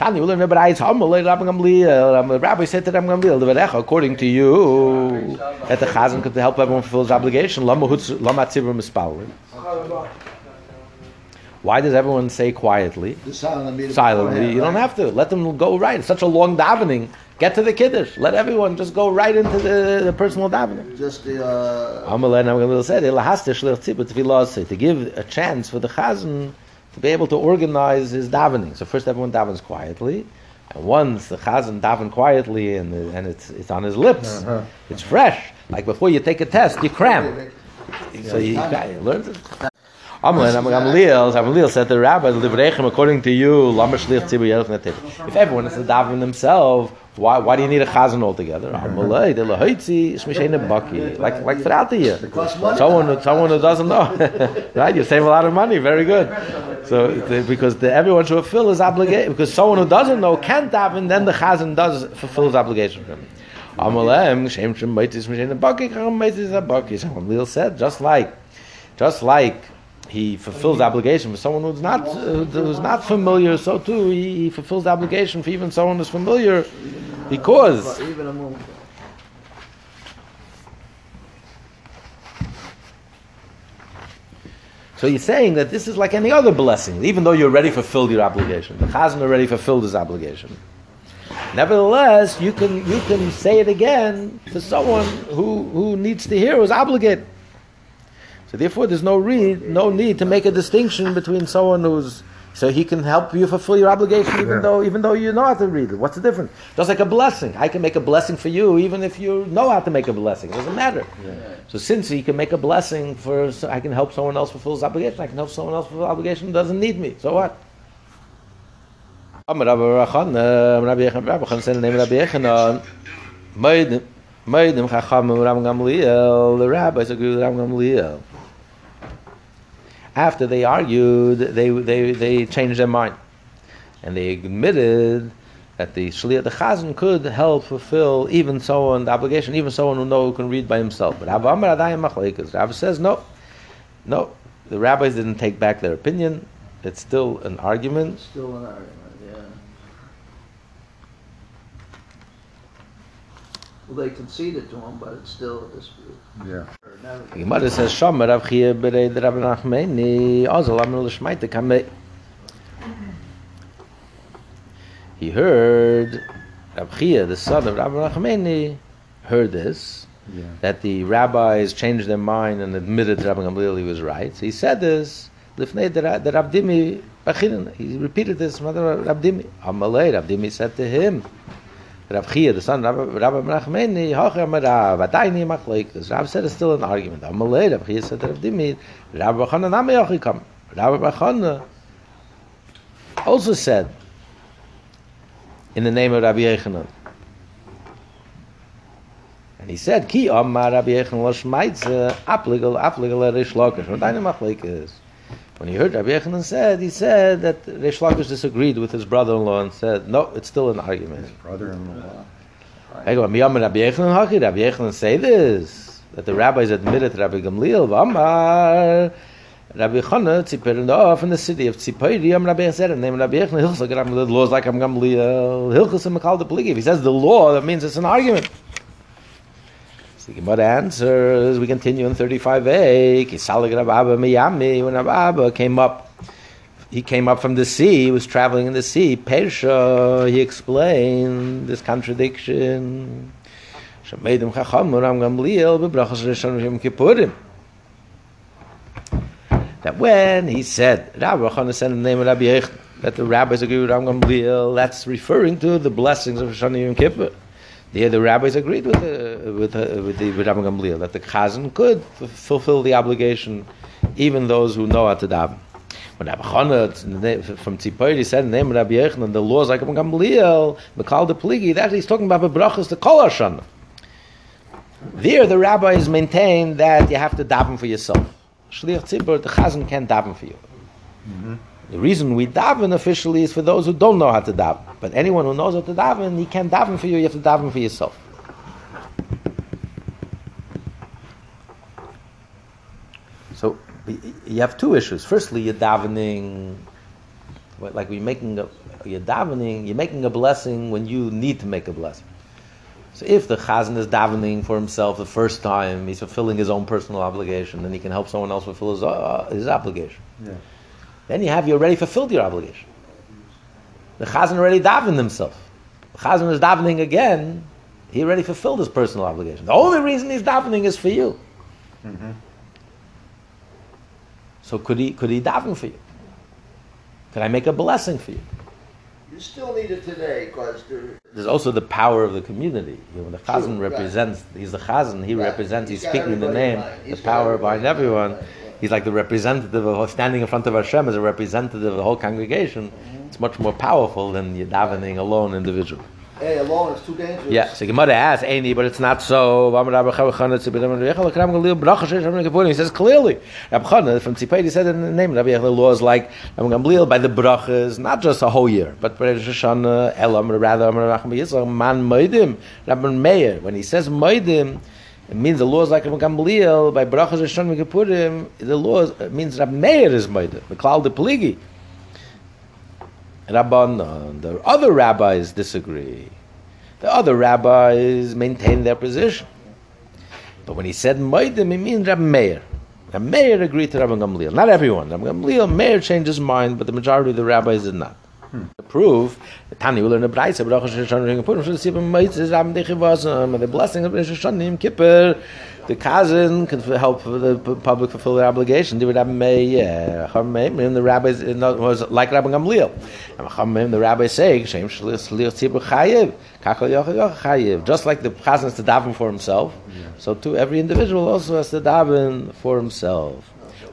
Tani, learn Rabbi Reis, Hamalei Rabbi Gamliel, the Rabbi said to Rabbi Gamliel, the according to you, that the chazan could help everyone fulfill his obligation, Lama Lama Mispalin. Why does everyone say quietly? the silently. You don't have to. Let them go right. It's such a long davening. Get to the kiddush. Let everyone just go right into the, the personal davening. Just the, uh, Amalei Gamliel said, "Elahasta shlich tzibur tefillah aseh," to give a chance for the chazan to be able to organize his davening. So first, everyone davens quietly, and once the chazan daven quietly and and it's it's on his lips, uh-huh. it's fresh. Like before you take a test, you cram. So you, you learn it. Amalei and Gamliel, Gamliel said the rabbi, "Livrechem, according to you, lama shliach tzibur yerach netiv." If everyone is to daven themselves, why why do you need a chazan altogether? Amalei, the lahoitzi shmishein baki, like like year. Someone who, someone who doesn't know, right? You save a lot of money. Very good. So because the, everyone should fulfill his obligation. Because someone who doesn't know can't daven, then the chazan does fulfill his obligation for him. Amalem, Shem Shem Baitis Mishen Baki, Chacham Baitis Baki. So Gamliel said, just like, just like he fulfills the obligation for someone who's not uh, who's not familiar, so too he, he fulfills the obligation for even someone who's familiar, because. So he's saying that this is like any other blessing, even though you already fulfilled your obligation. The chazan already fulfilled his obligation. Nevertheless, you can you can say it again to someone who, who needs to hear, who's obligated. So therefore, there's no no need to make a distinction between someone who's so he can help you fulfill your obligation, even Yeah. though even though you know how to read it. What's the difference? Just like a blessing, I can make a blessing for you, even if you know how to make a blessing. It doesn't matter. So since he can make a blessing for, so I can help someone else fulfill his obligation. I can help someone else fulfill obligation who doesn't need me. So what? Amar Rabbi Rachan, Rabbi Yechon, Rabbi Rachan said the name of Rabbi Yochanan, Meidim, Meidim Chacham Ram Gamliel, the rabbis agree with Ram Gamliel. After they argued, they, they, they changed their mind. And they admitted that the Shliach, the Chazan could help fulfill even someone, the obligation, even someone who know who can read by himself. But Rav Amar Adayim Machlekes, Rav says no. No. The rabbis didn't take back their opinion. It's still an argument. It's Still an argument, yeah. Well, they conceded to him, but it's still a dispute. Yeah. The Gemara says, Shomer Rav Chia Berei de Rav Nachmeni, Ozel Amr L'Shmaite Kamei. He heard, Rav Chia, the son of Rav Nachmeni, heard this, Yeah. that the rabbis changed their mind and admitted that Rabbi Gamliel he was right. So he said this, Lifnei de Ra- de Rav Dimi. He repeated this Rav Dimi. Amalei, Rav Dimi said to him, Rav Chia, the son of Rabbi Menachmeni, Hocher Marav, Adayni Machlekes. Rav said it's still an argument. Amalei, Rav Chia said Rav Dimi, Rabbi Bachana Nami Yochikam. Rabbi Bachana also said, in the name of Rabbi Yechanan, and he said, Ki Amar Rabbi Yechon lo shmaitze, apligal, apligal Rish Lakish. What deine machlek is? When he heard Rabbi Yochanan said, he said that Reish Lakish disagreed with his brother-in-law and said, no, it's still an argument. His brother-in-law. I go, Rabbi Yochanan haki, Rabbi Yochanan say this, that the rabbis admitted Rabbi Gamliel, V'amar, Rabbi Chana tziper off in the city of Tzipori, Am Rabbi and name Rabbi Yechonon, Hilchus the law is like Am Gamliel, Hilchus and Makal the Pligi. If he says the law, that means it's an argument. So the Gemara answers, we continue in 35a, Kisalig Rav Abba Miyami, when Rav Abba came up, he came up from the sea, he was traveling in the sea, Persha, he explained this contradiction. Gamliel, Rishon Kippurim. That when he said, Rabbi Chana in the name of Rabbi Yech, that the rabbis agree with Ram Gamliel, that's referring to the blessings of Shana Yom Kippur. There, the rabbis agreed with the, with, the, with, the, with Rabbi Gamliel that the chazan could f- fulfill the obligation, even those who know how to daven. When Rabbi Chana from Tzipori said the name of Rabbi Yechon, the laws like Rabbi Gamliel, Mekal the Pligi, that he's talking about the brachas the Kol. There, the rabbis maintain that you have to daven for yourself. Shliach Tzibur, the chazan can't daven for you. Mm-hmm. The reason we daven officially is for those who don't know how to daven. But anyone who knows how to daven, he can't daven for you, you have to daven for yourself. So you have two issues. Firstly, you're davening, like you're making a, you're davening, you're making a blessing when you need to make a blessing. So if the chazan is davening for himself the first time, he's fulfilling his own personal obligation, then he can help someone else fulfill his, uh, his obligation. Yeah. Then you have you already fulfilled your obligation. The chazan already davened himself. The chazan is davening again. He already fulfilled his personal obligation. The only reason he's davening is for you. Mm-hmm. So could he could he daven for you? Could I make a blessing for you? You still need it today, because there, There's also the power of the community. You know, the chazan True, right. represents. He's the chazan. He Right. represents. He's, He's speaking in the name. The power behind in mind, everyone. right, He's like the representative of standing in front of Hashem as a representative of the whole congregation. It's much more powerful than you davening alone individually. Hey, alone is too dangerous. Yeah, so Gemara asks, Aini, but it's not so. He says clearly, from Tzipayt, he said in the name, of Rabbi Yechel laws like by the brachas, not just a whole year, but for Rosh Hashanah, Elam, rather, Man Moedim, Rabbi Meir. When he says Moedim, it means the laws like Rabbi Gamliel by brachas Hashanah Kippurim. The laws it means Rabbi Meir is Moedim, the Klal de Pligi. Rabbanon. The other rabbis disagree. The other rabbis maintain their position. But when he said Moedim, he means Rabbi Meir. Rabbi Meir agreed to Rabbi Gamliel. Not everyone. Rabbi Gamliel, Meir changed his mind, but the majority of the rabbis did not. To prove, the Tani will learn a Braisa, Baruch Hashem, Ring Purim, Shul Sibim Meitzes, Ram Dechivasam, and the blessing of Rosh Hashanah, Kippur, the cousin can help the public fulfill their obligation. Do it Rabbi Meir, the rabbis, uh, other words, like Rabbi Gamliel. And the rabbis say, Shem Shliach Tzibur Chayiv, Kachal Yochel Yochel Chayiv. Just like the cousin has to daven for himself, so too every individual also has to daven for himself.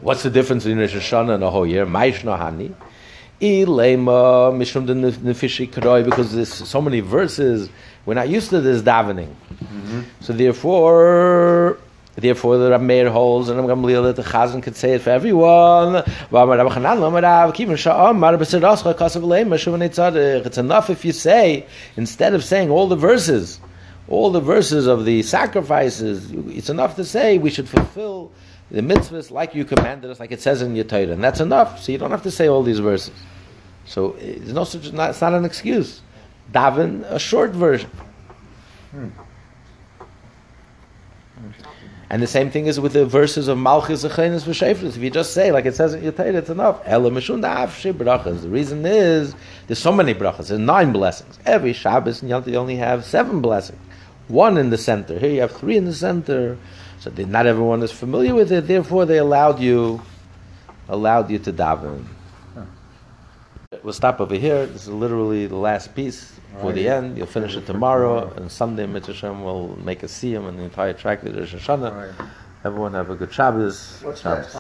What's the difference between Rosh Hashanah and a whole year? Maish Nohani. Ilema mishum the nefishi karoi because there's so many verses. We're not used to this davening, mm-hmm. so therefore, therefore the Rab Meir holds and I'm going to Gamliel that the Chazan could say it for everyone. It's enough if you say instead of saying all the verses, all the verses of the sacrifices. It's enough to say we should fulfill the mitzvahs like you commanded us, like it says in your Torah, and that's enough. So you don't have to say all these verses. So there's no such. Not, it's not an excuse. Daven a short version. Hmm. And the same thing is with the verses of Malchus, Zechenis, V'Shefris. If you just say, like it says in your Torah, it's enough. Ela mishun da'afshi brachas. The reason is, there's so many brachas. There's nine blessings. Every Shabbos and Yom you only have seven blessings. One in the center. Here you have three in the center. So they, not everyone is familiar with it. Therefore, they allowed you, allowed you to daven. We'll stop over here. This is literally the last piece for the end. You'll finish it tomorrow, and Sunday, Mitzvah Shem will make a siyum and the entire track of Rosh Hashanah. Right. Everyone have a good Shabbos. What's Shabbos.